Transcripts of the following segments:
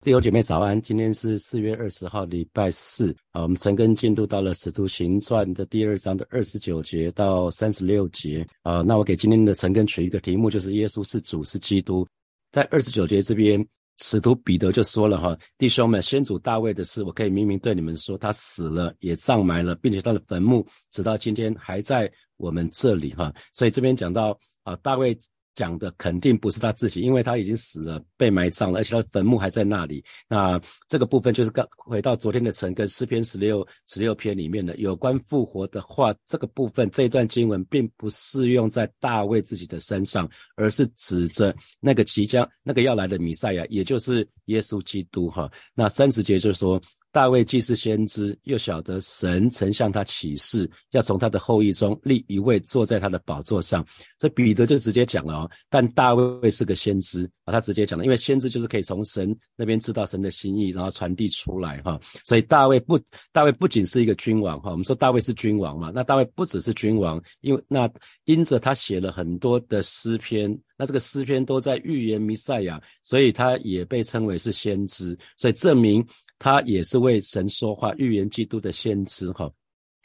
弟兄姐妹早安，今天是四月二十号，礼拜四啊。我们陈根进度到了《使徒行传》的第二章的二十九节到三十六节啊。那我给今天的陈根取一个题目，就是耶稣是主，是基督。在二十九节这边，使徒彼得就说了哈，弟兄们，先祖大卫的事，我可以明明对你们说，他死了，也葬埋了，并且他的坟墓直到今天还在我们这里哈。所以这边讲到啊，大卫。讲的肯定不是他自己，因为他已经死了，被埋葬了，而且他坟墓还在那里。那这个部分就是刚回到昨天的神跟诗篇十六十六篇里面的有关复活的话，这个部分这一段经文并不适用在大卫自己的身上，而是指着那个即将那个要来的弥赛亚，也就是耶稣基督哈。那三十节就是说。大卫既是先知，又晓得神曾向他启示，要从他的后裔中立一位坐在他的宝座上。所以彼得就直接讲了哦，但大卫是个先知啊，他直接讲了，因为先知就是可以从神那边知道神的心意，然后传递出来哈。所以大卫不，大卫不仅是一个君王哈，我们说大卫是君王嘛，那大卫不只是君王，因为那因着他写了很多的诗篇，那这个诗篇都在预言弥赛亚，所以他也被称为是先知，所以证明。他也是为神说话、预言基督的先知，哈。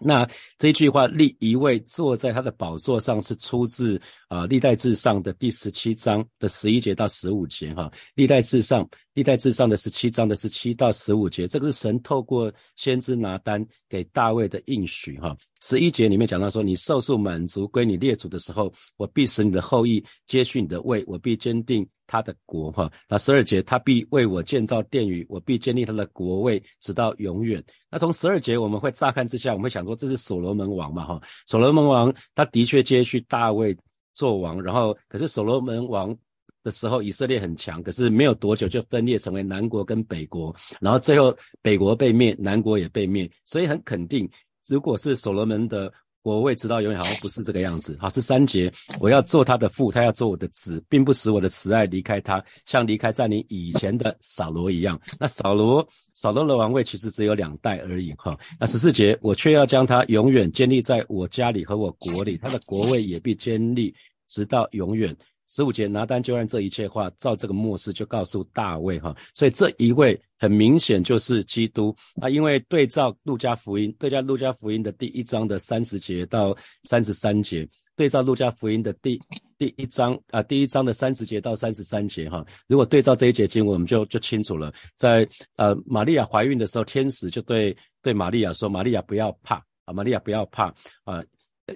那这一句话立一位坐在他的宝座上，是出自啊历代至上的第十七章的十一节到十五节，哈。历代至上，历代至上的十七章的十七到十五节，这个是神透过先知拿单给大卫的应许，哈。十一节里面讲到说，你受数满足归你列祖的时候，我必使你的后裔接续你的位，我必坚定。他的国哈，那十二节他必为我建造殿宇，我必建立他的国位，直到永远。那从十二节我们会乍看之下，我们会想说这是所罗门王嘛哈？所罗门王他的确接续大卫做王，然后可是所罗门王的时候以色列很强，可是没有多久就分裂成为南国跟北国，然后最后北国被灭，南国也被灭，所以很肯定，如果是所罗门的。我未知道永远好像不是这个样子。哈，是三节，我要做他的父，他要做我的子，并不使我的慈爱离开他，像离开在你以前的扫罗一样。那扫罗，扫罗的王位其实只有两代而已。哈，那十四节，我却要将他永远建立在我家里和我国里，他的国位也必建立，直到永远。十五节拿单就按这一切话照这个末世就告诉大卫哈，所以这一位很明显就是基督。啊，因为对照路加福音，对照路加福音的第一章的三十节到三十三节，对照路加福音的第第一章啊第一章的三十节到三十三节哈，如果对照这一节经文，我们就就清楚了，在呃玛利亚怀孕的时候，天使就对对玛利亚说，玛利亚不要怕啊，玛利亚不要怕啊。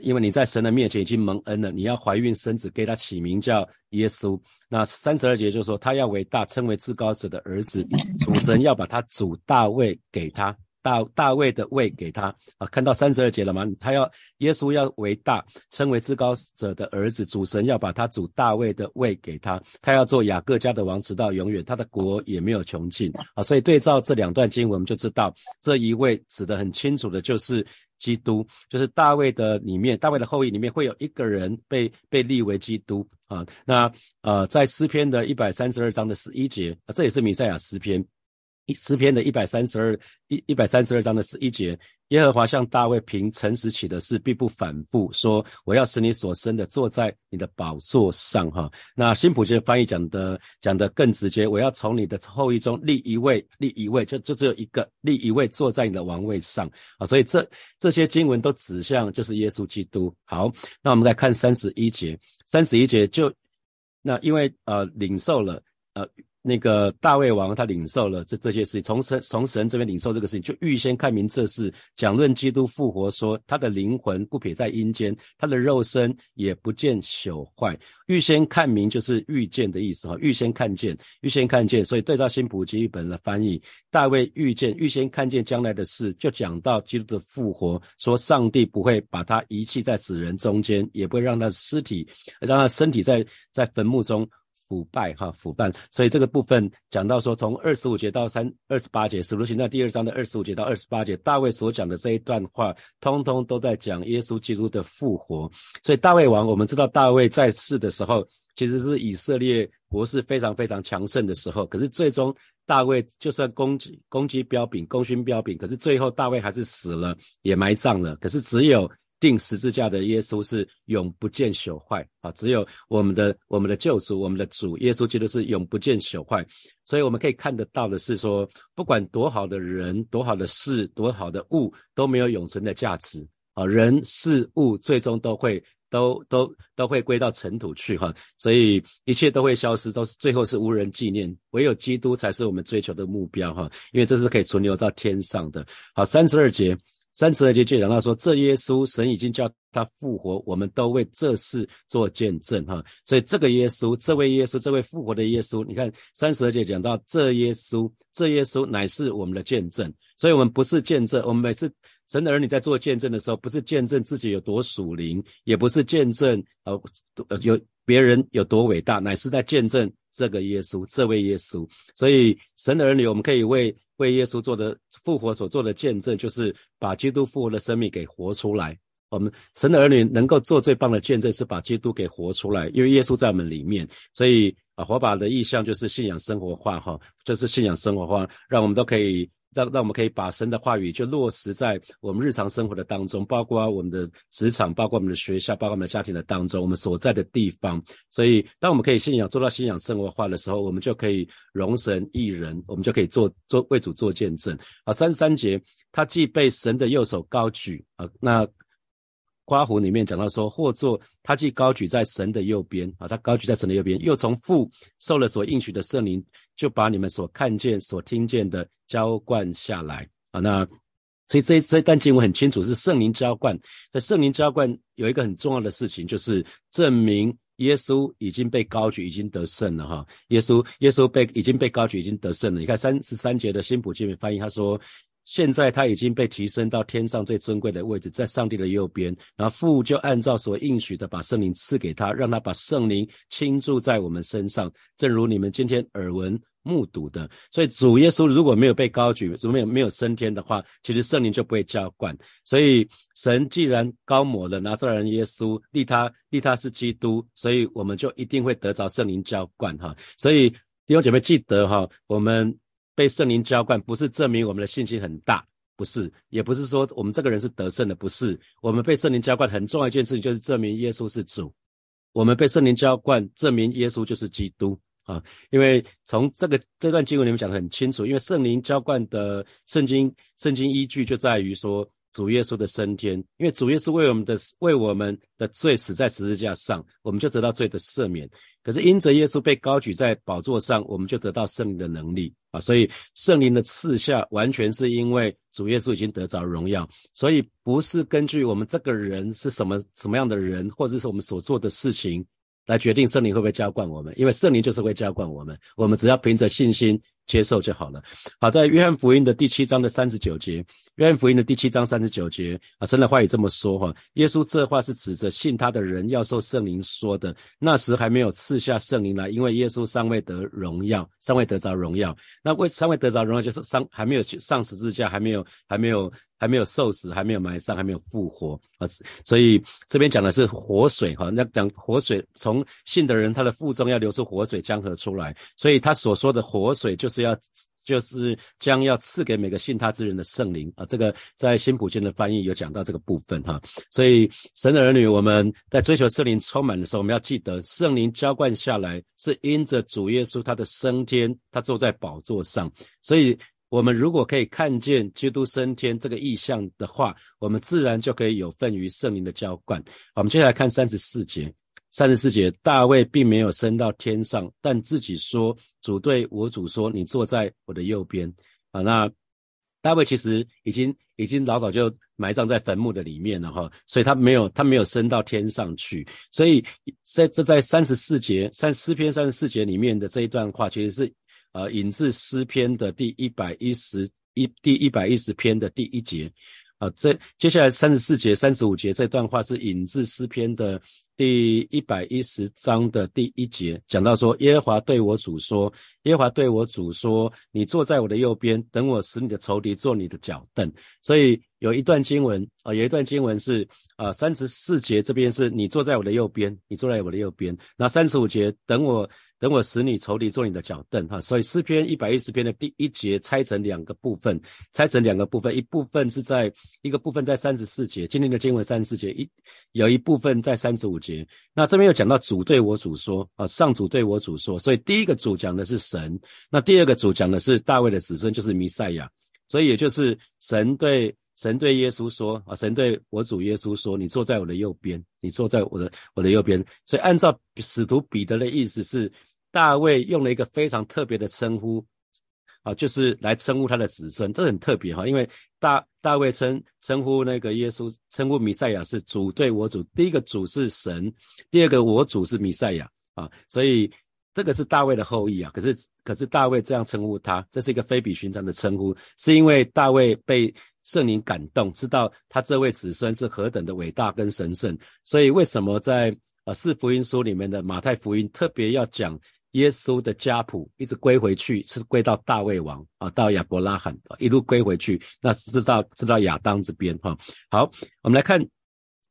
因为你在神的面前已经蒙恩了，你要怀孕生子，给他起名叫耶稣。那三十二节就说他要为大，称为至高者的儿子。主神要把他主大卫给他，大大卫的位给他啊。看到三十二节了吗？他要耶稣要为大，称为至高者的儿子。主神要把他主大卫的位给他，他要做雅各家的王，直到永远，他的国也没有穷尽啊。所以对照这两段经文，我们就知道这一位指的很清楚的就是。基督就是大卫的里面，大卫的后裔里面会有一个人被被立为基督啊。那呃，在诗篇的一百三十二章的十一节啊，这也是弥赛亚诗篇。诗篇的一百三十二一一百三十二章的十一节，耶和华向大卫凭诚实起的誓，必不反复，说我要使你所生的坐在你的宝座上。哈，那新普的翻译讲的讲的更直接，我要从你的后裔中立一位，立一位，就就只有一个，立一位坐在你的王位上啊。所以这这些经文都指向就是耶稣基督。好，那我们来看三十一节，三十一节就那因为呃领受了呃。那个大卫王他领受了这这些事情，从神从神这边领受这个事情，就预先看明这事，讲论基督复活，说他的灵魂不撇在阴间，他的肉身也不见朽坏。预先看明就是预见的意思哈，预先看见，预先看见，所以对照新普及一本的翻译，大卫预见，预先看见将来的事，就讲到基督的复活，说上帝不会把他遗弃在死人中间，也不会让他尸体，让他身体在在坟墓中。腐败哈腐败，所以这个部分讲到说，从二十五节到三二十八节，使徒行传第二章的二十五节到二十八节，大卫所讲的这一段话，通通都在讲耶稣基督的复活。所以大卫王，我们知道大卫在世的时候，其实是以色列国势非常非常强盛的时候。可是最终大卫就算攻击攻击彪炳，功勋彪炳，可是最后大卫还是死了，也埋葬了。可是只有定十字架的耶稣是永不见朽坏啊，只有我们的我们的救主，我们的主耶稣基督是永不见朽坏。所以我们可以看得到的是说，不管多好的人、多好的事、多好的物，都没有永存的价值啊，人事物最终都会。都都都会归到尘土去哈，所以一切都会消失，都是最后是无人纪念，唯有基督才是我们追求的目标哈，因为这是可以存留到天上的。好，三十二节，三十二节就讲到说，这耶稣神已经叫他复活，我们都为这事做见证哈，所以这个耶稣，这位耶稣，这位复活的耶稣，你看三十二节讲到这耶稣，这耶稣乃是我们的见证，所以我们不是见证，我们每次。神的儿女在做见证的时候，不是见证自己有多属灵，也不是见证呃有别人有多伟大，乃是在见证这个耶稣，这位耶稣。所以神的儿女，我们可以为为耶稣做的复活所做的见证，就是把基督复活的生命给活出来。我们神的儿女能够做最棒的见证，是把基督给活出来，因为耶稣在我们里面。所以啊，火把的意象就是信仰生活化，哈，就是信仰生活化，让我们都可以。让让我们可以把神的话语就落实在我们日常生活的当中，包括我们的职场，包括我们的学校，包括我们的家庭的当中，我们所在的地方。所以，当我们可以信仰做到信仰生活化的时候，我们就可以容神益人，我们就可以做做为主做见证。啊，三十三节，他既被神的右手高举啊，那刮胡里面讲到说，或作他既高举在神的右边啊，他高举在神的右边，又从父受了所应许的圣灵。就把你们所看见、所听见的浇灌下来啊！那所以这这段经文很清楚，是圣灵浇灌。那圣灵浇灌有一个很重要的事情，就是证明耶稣已经被高举，已经得胜了哈！耶稣耶稣被已经被高举，已经得胜了。你看三十三节的新普经文翻译，他说。现在他已经被提升到天上最尊贵的位置，在上帝的右边。然后父就按照所应许的，把圣灵赐给他，让他把圣灵倾注在我们身上，正如你们今天耳闻目睹的。所以主耶稣如果没有被高举，如果没有没有升天的话，其实圣灵就不会浇灌。所以神既然高抹了拿撒勒人耶稣，立他立他是基督，所以我们就一定会得着圣灵浇灌哈。所以弟兄姐妹记得哈，我们。被圣灵浇灌，不是证明我们的信心很大，不是，也不是说我们这个人是得胜的，不是。我们被圣灵浇灌很重要一件事情，就是证明耶稣是主。我们被圣灵浇灌，证明耶稣就是基督啊！因为从这个这段经文里面讲得很清楚，因为圣灵浇灌的圣经圣经依据就在于说主耶稣的升天，因为主耶稣为我们的为我们的罪死在十字架上，我们就得到罪的赦免。可是因着耶稣被高举在宝座上，我们就得到圣灵的能力所以圣灵的赐下，完全是因为主耶稣已经得着荣耀，所以不是根据我们这个人是什么什么样的人，或者是我们所做的事情。来决定圣灵会不会浇灌我们，因为圣灵就是会浇灌我们，我们只要凭着信心接受就好了。好，在约翰福音的第七章的三十九节，约翰福音的第七章三十九节啊，神的话语这么说哈，耶稣这话是指着信他的人要受圣灵说的，那时还没有赐下圣灵来，因为耶稣尚未得荣耀，尚未得着荣耀。那为尚未得着荣耀，就是上还没有上十字架，还没有还没有。还没有受死，还没有埋葬，还没有复活啊！所以这边讲的是活水哈，那讲活水从信的人他的腹中要流出活水江河出来，所以他所说的活水就是是要就是将要赐给每个信他之人的圣灵啊！这个在新普经的翻译有讲到这个部分哈，所以神的儿女我们在追求圣灵充满的时候，我们要记得圣灵浇灌下来是因着主耶稣他的升天，他坐在宝座上，所以。我们如果可以看见基督升天这个意象的话，我们自然就可以有份于圣灵的浇灌。我们接下来看三十四节。三十四节，大卫并没有升到天上，但自己说：“主对我主说，你坐在我的右边。”啊，那大卫其实已经已经老早就埋葬在坟墓的里面了哈，所以他没有他没有升到天上去。所以在这在三十四节三诗篇三十四节里面的这一段话，其实是。呃，引自诗篇的第一百一十一第一百一十篇的第一节，啊，这接下来三十四节、三十五节这段话是引自诗篇的第一百一十章的第一节，讲到说，耶和华对我主说，耶和华对我主说，你坐在我的右边，等我使你的仇敌做你的脚凳。所以有一段经文啊，有一段经文是啊，三十四节这边是你坐在我的右边，你坐在我的右边。那三十五节，等我。等我使你仇敌做你的脚凳哈。所以诗篇一百一十篇的第一节拆成两个部分，拆成两个部分，一部分是在一个部分在三十四节，今天的经文三十四节一有一部分在三十五节。那这边又讲到主对我主说啊，上主对我主说，所以第一个主讲的是神，那第二个主讲的是大卫的子孙，就是弥赛亚。所以也就是神对神对耶稣说啊，神对我主耶稣说，你坐在我的右边，你坐在我的我的右边。所以按照使徒彼得的意思是，大卫用了一个非常特别的称呼啊，就是来称呼他的子孙，这很特别哈，因为大大卫称称呼那个耶稣，称呼弥赛亚是主对我主，第一个主是神，第二个我主是弥赛亚啊，所以。这个是大卫的后裔啊，可是可是大卫这样称呼他，这是一个非比寻常的称呼，是因为大卫被圣灵感动，知道他这位子孙是何等的伟大跟神圣，所以为什么在呃四福音书里面的马太福音特别要讲耶稣的家谱，一直归回去是归到大卫王啊，到亚伯拉罕一路归回去，那知道知道亚当这边哈。好，我们来看。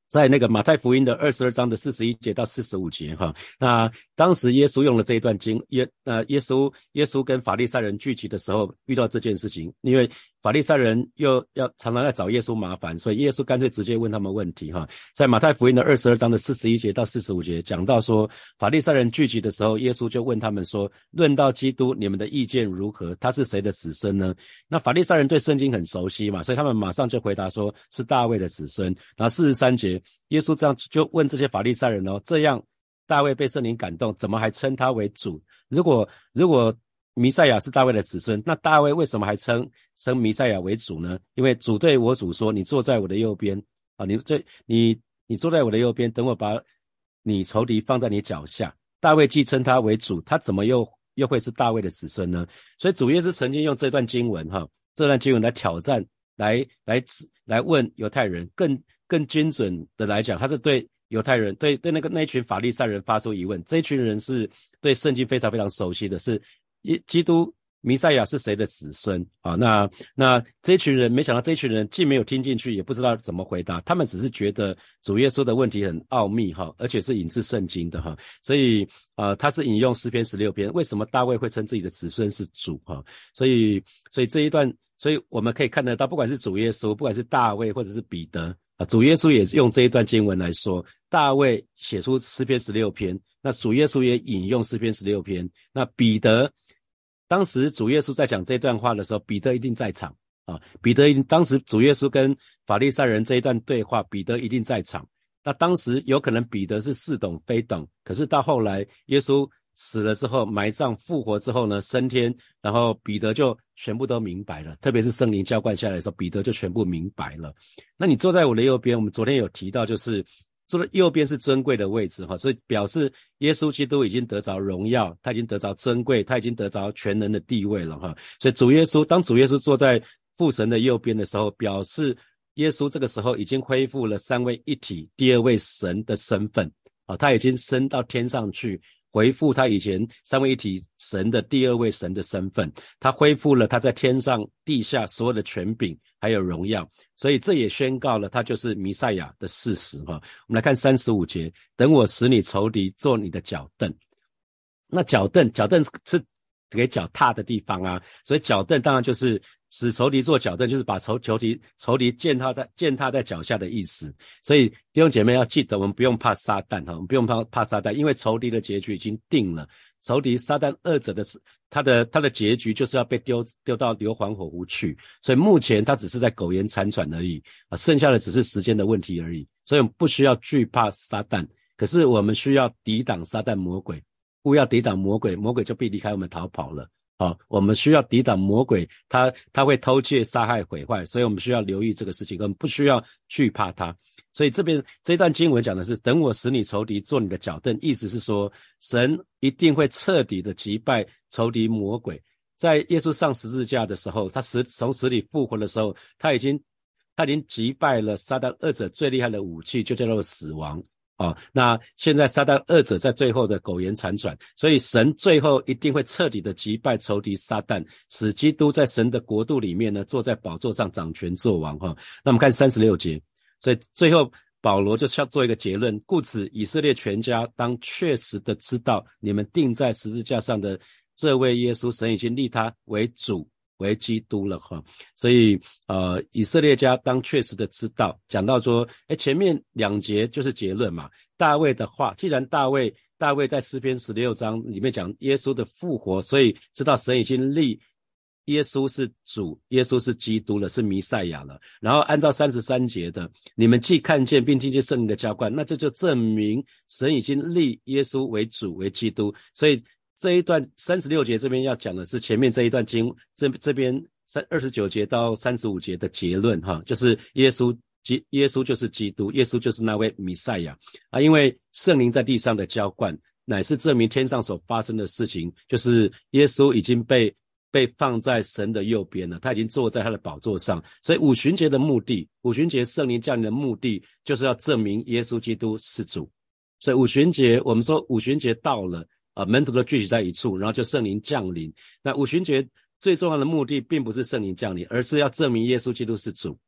在那个马太福音的二十二章的四十一节到四十五节，哈，那当时耶稣用了这一段经，耶呃耶稣耶稣跟法利赛人聚集的时候，遇到这件事情，因为。法利赛人又要常常要找耶稣麻烦，所以耶稣干脆直接问他们问题哈。在马太福音的二十二章的四十一节到四十五节讲到说，法利赛人聚集的时候，耶稣就问他们说：“论到基督，你们的意见如何？他是谁的子孙呢？”那法利赛人对圣经很熟悉嘛，所以他们马上就回答说是大卫的子孙。然后四十三节，耶稣这样就问这些法利赛人哦：“这样大卫被圣灵感动，怎么还称他为主？如果如果？”弥赛亚是大卫的子孙，那大卫为什么还称称弥赛亚为主呢？因为主对我主说：“你坐在我的右边啊，你这你你坐在我的右边，等我把你仇敌放在你脚下。”大卫既称他为主，他怎么又又会是大卫的子孙呢？所以主耶稣曾经用这段经文哈，这段经文来挑战，来来来问犹太人，更更精准的来讲，他是对犹太人对对那个那群法利赛人发出疑问。这一群人是对圣经非常非常熟悉的，是。基基督弥赛亚是谁的子孙啊？那那这群人没想到，这群人既没有听进去，也不知道怎么回答。他们只是觉得主耶稣的问题很奥秘哈，而且是引自圣经的哈。所以啊，他是引用诗篇十六篇，为什么大卫会称自己的子孙是主哈？所以所以这一段，所以我们可以看得到，不管是主耶稣，不管是大卫，或者是彼得啊，主耶稣也用这一段经文来说，大卫写出诗篇十六篇，那主耶稣也引用诗篇十六篇，那彼得。当时主耶稣在讲这段话的时候，彼得一定在场啊。彼得当时主耶稣跟法利赛人这一段对话，彼得一定在场。那当时有可能彼得是似懂非懂，可是到后来耶稣死了之后，埋葬复活之后呢，升天，然后彼得就全部都明白了。特别是圣灵浇灌下来的时候，彼得就全部明白了。那你坐在我的右边，我们昨天有提到，就是。坐在右边是尊贵的位置哈，所以表示耶稣基督已经得着荣耀，他已经得着尊贵，他已经得着全能的地位了哈。所以主耶稣当主耶稣坐在父神的右边的时候，表示耶稣这个时候已经恢复了三位一体第二位神的身份啊，他已经升到天上去。回复他以前三位一体神的第二位神的身份，他恢复了他在天上地下所有的权柄还有荣耀，所以这也宣告了他就是弥赛亚的事实哈。我们来看三十五节，等我使你仇敌做你的脚凳。那脚凳，脚凳是给脚踏的地方啊，所以脚凳当然就是。使仇敌做脚凳，就是把仇仇敌仇敌践踏在践踏在脚下的意思。所以弟兄姐妹要记得，我们不用怕撒旦哈，我们不用怕怕撒旦，因为仇敌的结局已经定了。仇敌撒旦二者的他的他的结局就是要被丢丢到硫磺火湖去。所以目前他只是在苟延残喘而已啊，剩下的只是时间的问题而已。所以我们不需要惧怕撒旦，可是我们需要抵挡撒旦魔鬼，不要抵挡魔鬼，魔鬼就必离开我们逃跑了。好，我们需要抵挡魔鬼，他他会偷窃、杀害、毁坏，所以我们需要留意这个事情，我们不需要惧怕他。所以这边这一段经文讲的是，等我使你仇敌做你的脚凳，意思是说，神一定会彻底的击败仇敌魔鬼。在耶稣上十字架的时候，他死从死里复活的时候，他已经他已经击败了撒旦二者最厉害的武器，就叫做死亡。啊，那现在撒旦二者在最后的苟延残喘，所以神最后一定会彻底的击败仇敌撒旦，使基督在神的国度里面呢，坐在宝座上掌权作王哈。那我们看三十六节，所以最后保罗就是要做一个结论，故此以色列全家当确实的知道，你们钉在十字架上的这位耶稣，神已经立他为主为基督了哈。所以呃，以色列家当确实的知道，讲到说，哎，前面两节就是结论嘛。大卫的话，既然大卫大卫在诗篇十六章里面讲耶稣的复活，所以知道神已经立。耶稣是主，耶稣是基督了，是弥赛亚了。然后按照三十三节的，你们既看见并听见圣灵的浇灌，那这就证明神已经立耶稣为主为基督。所以这一段三十六节这边要讲的是前面这一段经，这这边三二十九节到三十五节的结论哈，就是耶稣基耶稣就是基督，耶稣就是那位弥赛亚啊，因为圣灵在地上的浇灌，乃是证明天上所发生的事情，就是耶稣已经被。被放在神的右边了，他已经坐在他的宝座上。所以五旬节的目的，五旬节圣灵降临的目的，就是要证明耶稣基督是主。所以五旬节，我们说五旬节到了啊，门徒都聚集在一处，然后就圣灵降临。那五旬节最重要的目的，并不是圣灵降临，而是要证明耶稣基督是主。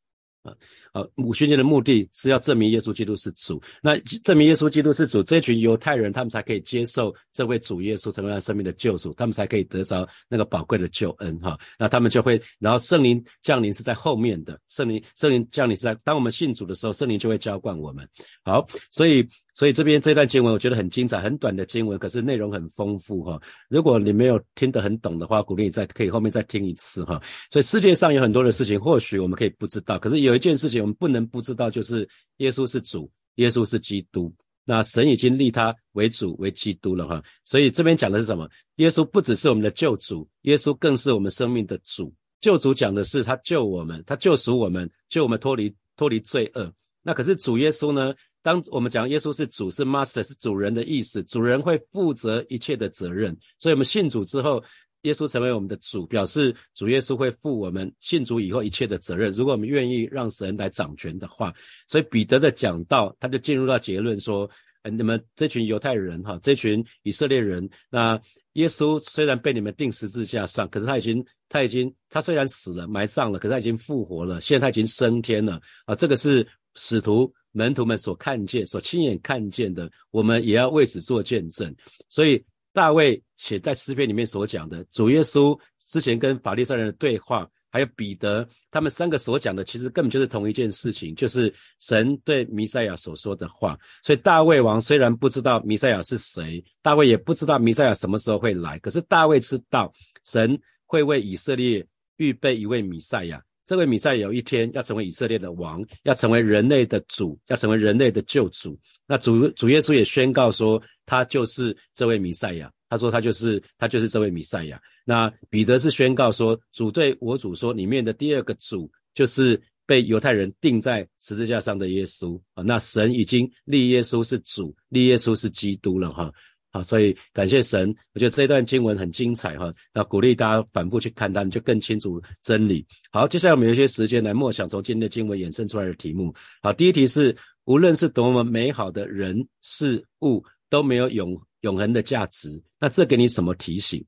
啊，好，五旬节的目的是要证明耶稣基督是主。那证明耶稣基督是主，这群犹太人他们才可以接受这位主耶稣成为他生命的救主，他们才可以得着那个宝贵的救恩。哈，那他们就会，然后圣灵降临是在后面的，圣灵圣灵降临是在当我们信主的时候，圣灵就会浇灌我们。好，所以。所以这边这段经文我觉得很精彩，很短的经文，可是内容很丰富哈。如果你没有听得很懂的话，鼓励你再可以后面再听一次哈。所以世界上有很多的事情，或许我们可以不知道，可是有有一件事情我们不能不知道，就是耶稣是主，耶稣是基督。那神已经立他为主为基督了哈。所以这边讲的是什么？耶稣不只是我们的救主，耶稣更是我们生命的主。救主讲的是他救我们，他救赎我们，救我们脱离脱离罪恶。那可是主耶稣呢？当我们讲耶稣是主是 master 是主人的意思，主人会负责一切的责任。所以，我们信主之后，耶稣成为我们的主，表示主耶稣会负我们信主以后一切的责任。如果我们愿意让神来掌权的话，所以彼得的讲道，他就进入到结论说：，你们这群犹太人哈，这群以色列人，那耶稣虽然被你们钉十字架上，可是他已经他已经他虽然死了埋葬了，可是他已经复活了，现在他已经升天了啊！这个是使徒。门徒们所看见、所亲眼看见的，我们也要为此做见证。所以大卫写在诗篇里面所讲的，主耶稣之前跟法利赛人的对话，还有彼得他们三个所讲的，其实根本就是同一件事情，就是神对弥赛亚所说的话。所以大卫王虽然不知道弥赛亚是谁，大卫也不知道弥赛亚什么时候会来，可是大卫知道神会为以色列预备一位弥赛亚。这位弥赛有一天要成为以色列的王，要成为人类的主，要成为人类的救主。那主主耶稣也宣告说，他就是这位弥赛亚。他说他就是他就是这位弥赛亚。那彼得是宣告说，主对我主说，里面的第二个主就是被犹太人钉在十字架上的耶稣啊。那神已经立耶稣是主，立耶稣是基督了哈。好，所以感谢神，我觉得这一段经文很精彩哈。那鼓励大家反复去看它，你就更清楚真理。好，接下来我们有一些时间来默想从今天的经文衍生出来的题目。好，第一题是：无论是多么美好的人事物，都没有永永恒的价值。那这给你什么提醒？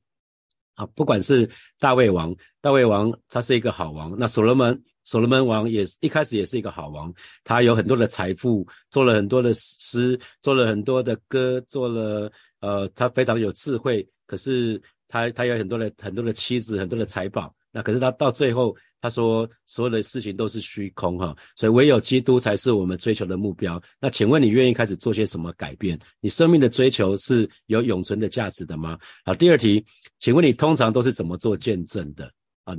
好，不管是大卫王，大卫王他是一个好王。那所罗门。所罗门王也一开始也是一个好王，他有很多的财富，做了很多的诗，做了很多的歌，做了呃，他非常有智慧。可是他他有很多的很多的妻子，很多的财宝。那可是他到最后他说所有的事情都是虚空哈，所以唯有基督才是我们追求的目标。那请问你愿意开始做些什么改变？你生命的追求是有永存的价值的吗？好，第二题，请问你通常都是怎么做见证的？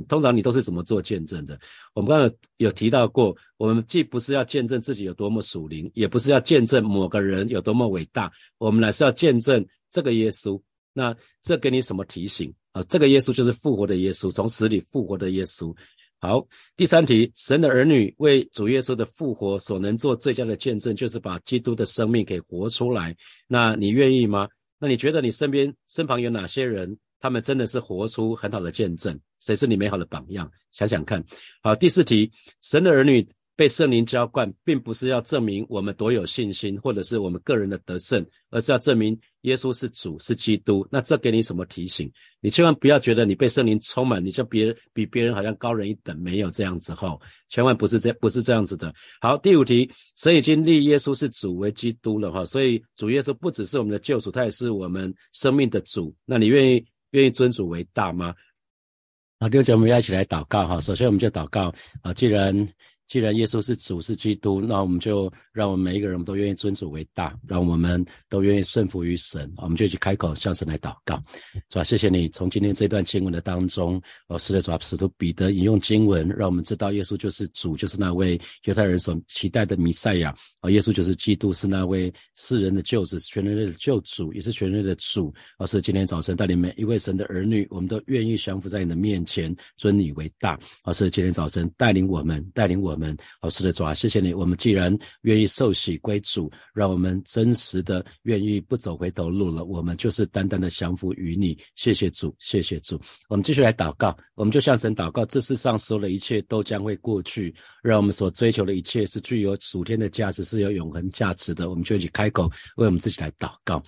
通常你都是怎么做见证的？我们刚刚有提到过，我们既不是要见证自己有多么属灵，也不是要见证某个人有多么伟大，我们乃是要见证这个耶稣。那这给你什么提醒啊？这个耶稣就是复活的耶稣，从死里复活的耶稣。好，第三题，神的儿女为主耶稣的复活所能做最佳的见证，就是把基督的生命给活出来。那你愿意吗？那你觉得你身边身旁有哪些人？他们真的是活出很好的见证，谁是你美好的榜样？想想看。好，第四题，神的儿女被圣灵浇灌，并不是要证明我们多有信心，或者是我们个人的得胜，而是要证明耶稣是主，是基督。那这给你什么提醒？你千万不要觉得你被圣灵充满，你就别比别人好像高人一等，没有这样子哈，千万不是这不是这样子的。好，第五题，神已经立耶稣是主为基督了哈，所以主耶稣不只是我们的救主，他也是我们生命的主。那你愿意愿意尊主为大吗？好，弟兄姐妹，要一起来祷告哈。首先，我们就祷告啊，既然。既然耶稣是主是基督，那我们就让我们每一个人都愿意尊主为大，让我们都愿意顺服于神。我们就一起开口向神来祷告，是吧？谢谢你从今天这段经文的当中，哦，是的，主啊，使徒彼得引用经文，让我们知道耶稣就是主，就是那位犹太人所期待的弥赛亚。啊，耶稣就是基督，是那位世人的救子，全人类的救主，也是全人类的主。而是今天早晨带领每一位神的儿女，我们都愿意降服在你的面前，尊你为大。而是今天早晨带领我们，带领我们。们，好，是的，主啊，谢谢你。我们既然愿意受洗归主，让我们真实的愿意不走回头路了，我们就是单单的降服于你。谢谢主，谢谢主。我们继续来祷告，我们就向神祷告。这世上所有的一切都将会过去，让我们所追求的一切是具有属天的价值，是有永恒价值的。我们就一起开口为我们自己来祷告。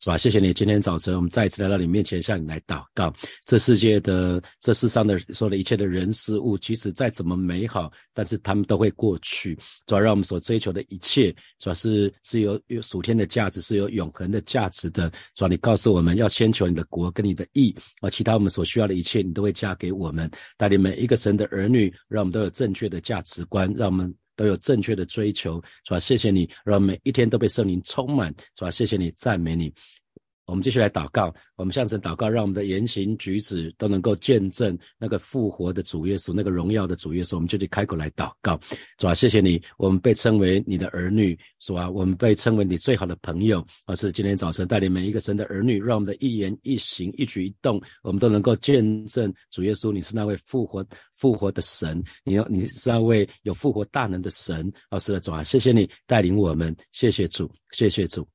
是吧？谢谢你，今天早晨我们再一次来到你面前，向你来祷告。这世界的、这世上的所有的一切的人事物，即使再怎么美好，但是他们都会过去。主要让我们所追求的一切，主要是是有有属天的价值，是有永恒的价值的。主要你告诉我们要先求你的国跟你的义，啊，其他我们所需要的一切，你都会加给我们。带领每一个神的儿女，让我们都有正确的价值观，让我们。都有正确的追求，是吧？谢谢你，让每一天都被圣灵充满，是吧？谢谢你，赞美你。我们继续来祷告，我们向神祷告，让我们的言行举止都能够见证那个复活的主耶稣，那个荣耀的主耶稣。我们就去开口来祷告，主啊，谢谢你，我们被称为你的儿女，主啊，我们被称为你最好的朋友。而是今天早晨带领每一个神的儿女，让我们的一言一行、一举一动，我们都能够见证主耶稣，你是那位复活复活的神，你要你是那位有复活大能的神。而是的主啊，谢谢你带领我们，谢谢主，谢谢主。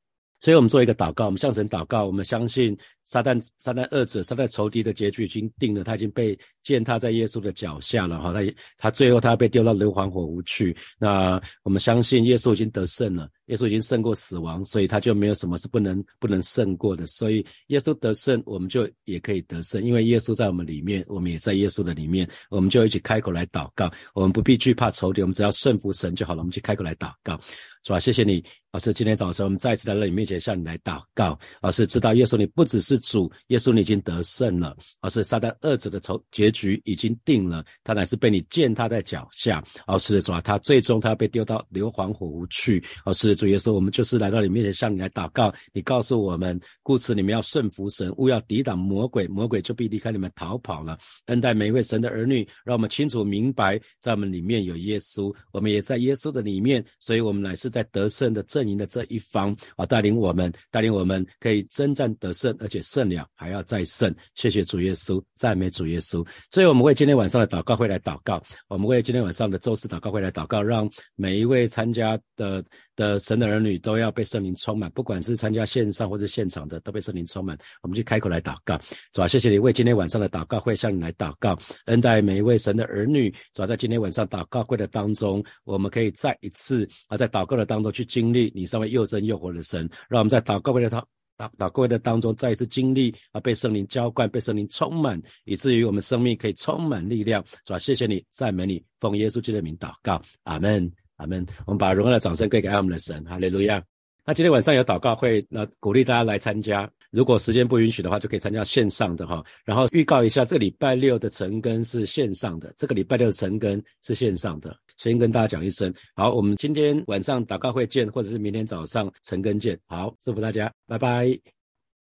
所以我们做一个祷告，我们向神祷告，我们相信撒旦、撒旦二者、撒旦仇敌的结局已经定了，他已经被践踏在耶稣的脚下了，哈，他他最后他要被丢到硫磺火湖去。那我们相信耶稣已经得胜了，耶稣已经胜过死亡，所以他就没有什么是不能不能胜过的。所以耶稣得胜，我们就也可以得胜，因为耶稣在我们里面，我们也在耶稣的里面，我们就一起开口来祷告，我们不必惧怕仇敌，我们只要顺服神就好了。我们去开口来祷告。是吧？谢谢你，老师。今天早晨我们再次来到你面前，向你来祷告。老师知道耶稣你不只是主，耶稣你已经得胜了。而是撒旦二者的仇结局已经定了，他乃是被你践踏在脚下。哦，是的主啊，他最终他要被丢到硫磺火湖去。老师主耶稣，我们就是来到你面前向你来祷告。你告诉我们，故此你们要顺服神，勿要抵挡魔鬼，魔鬼就必离开你们逃跑了。恩待每一位神的儿女，让我们清楚明白，在我们里面有耶稣，我们也在耶稣的里面，所以我们乃是。在得胜的阵营的这一方啊，带领我们，带领我们可以征战得胜，而且胜了还要再胜。谢谢主耶稣，赞美主耶稣。所以，我们为今天晚上的祷告会来祷告，我们为今天晚上的周四祷告会来祷告，让每一位参加的。的神的儿女都要被圣灵充满，不管是参加线上或者现场的，都被圣灵充满。我们就开口来祷告，主啊，谢谢你为今天晚上的祷告会向你来祷告，恩待每一位神的儿女。主啊，在今天晚上祷告会的当中，我们可以再一次啊，在祷告的当中去经历你上面又真又活的神，让我们在祷告会的祷祷祷告会的当中再一次经历啊，被圣灵浇灌，被圣灵充满，以至于我们生命可以充满力量。是吧，谢谢你，赞美你，奉耶稣基督的名祷告，阿门。阿门。我们把荣耀的掌声归给爱我们的神，哈利路亚。那今天晚上有祷告会，那鼓励大家来参加。如果时间不允许的话，就可以参加线上的哈。然后预告一下，这个礼拜六的晨更是线上的，这个礼拜六的晨更是线上的。先跟大家讲一声，好，我们今天晚上祷告会见，或者是明天早上晨更见。好，祝福大家，拜拜。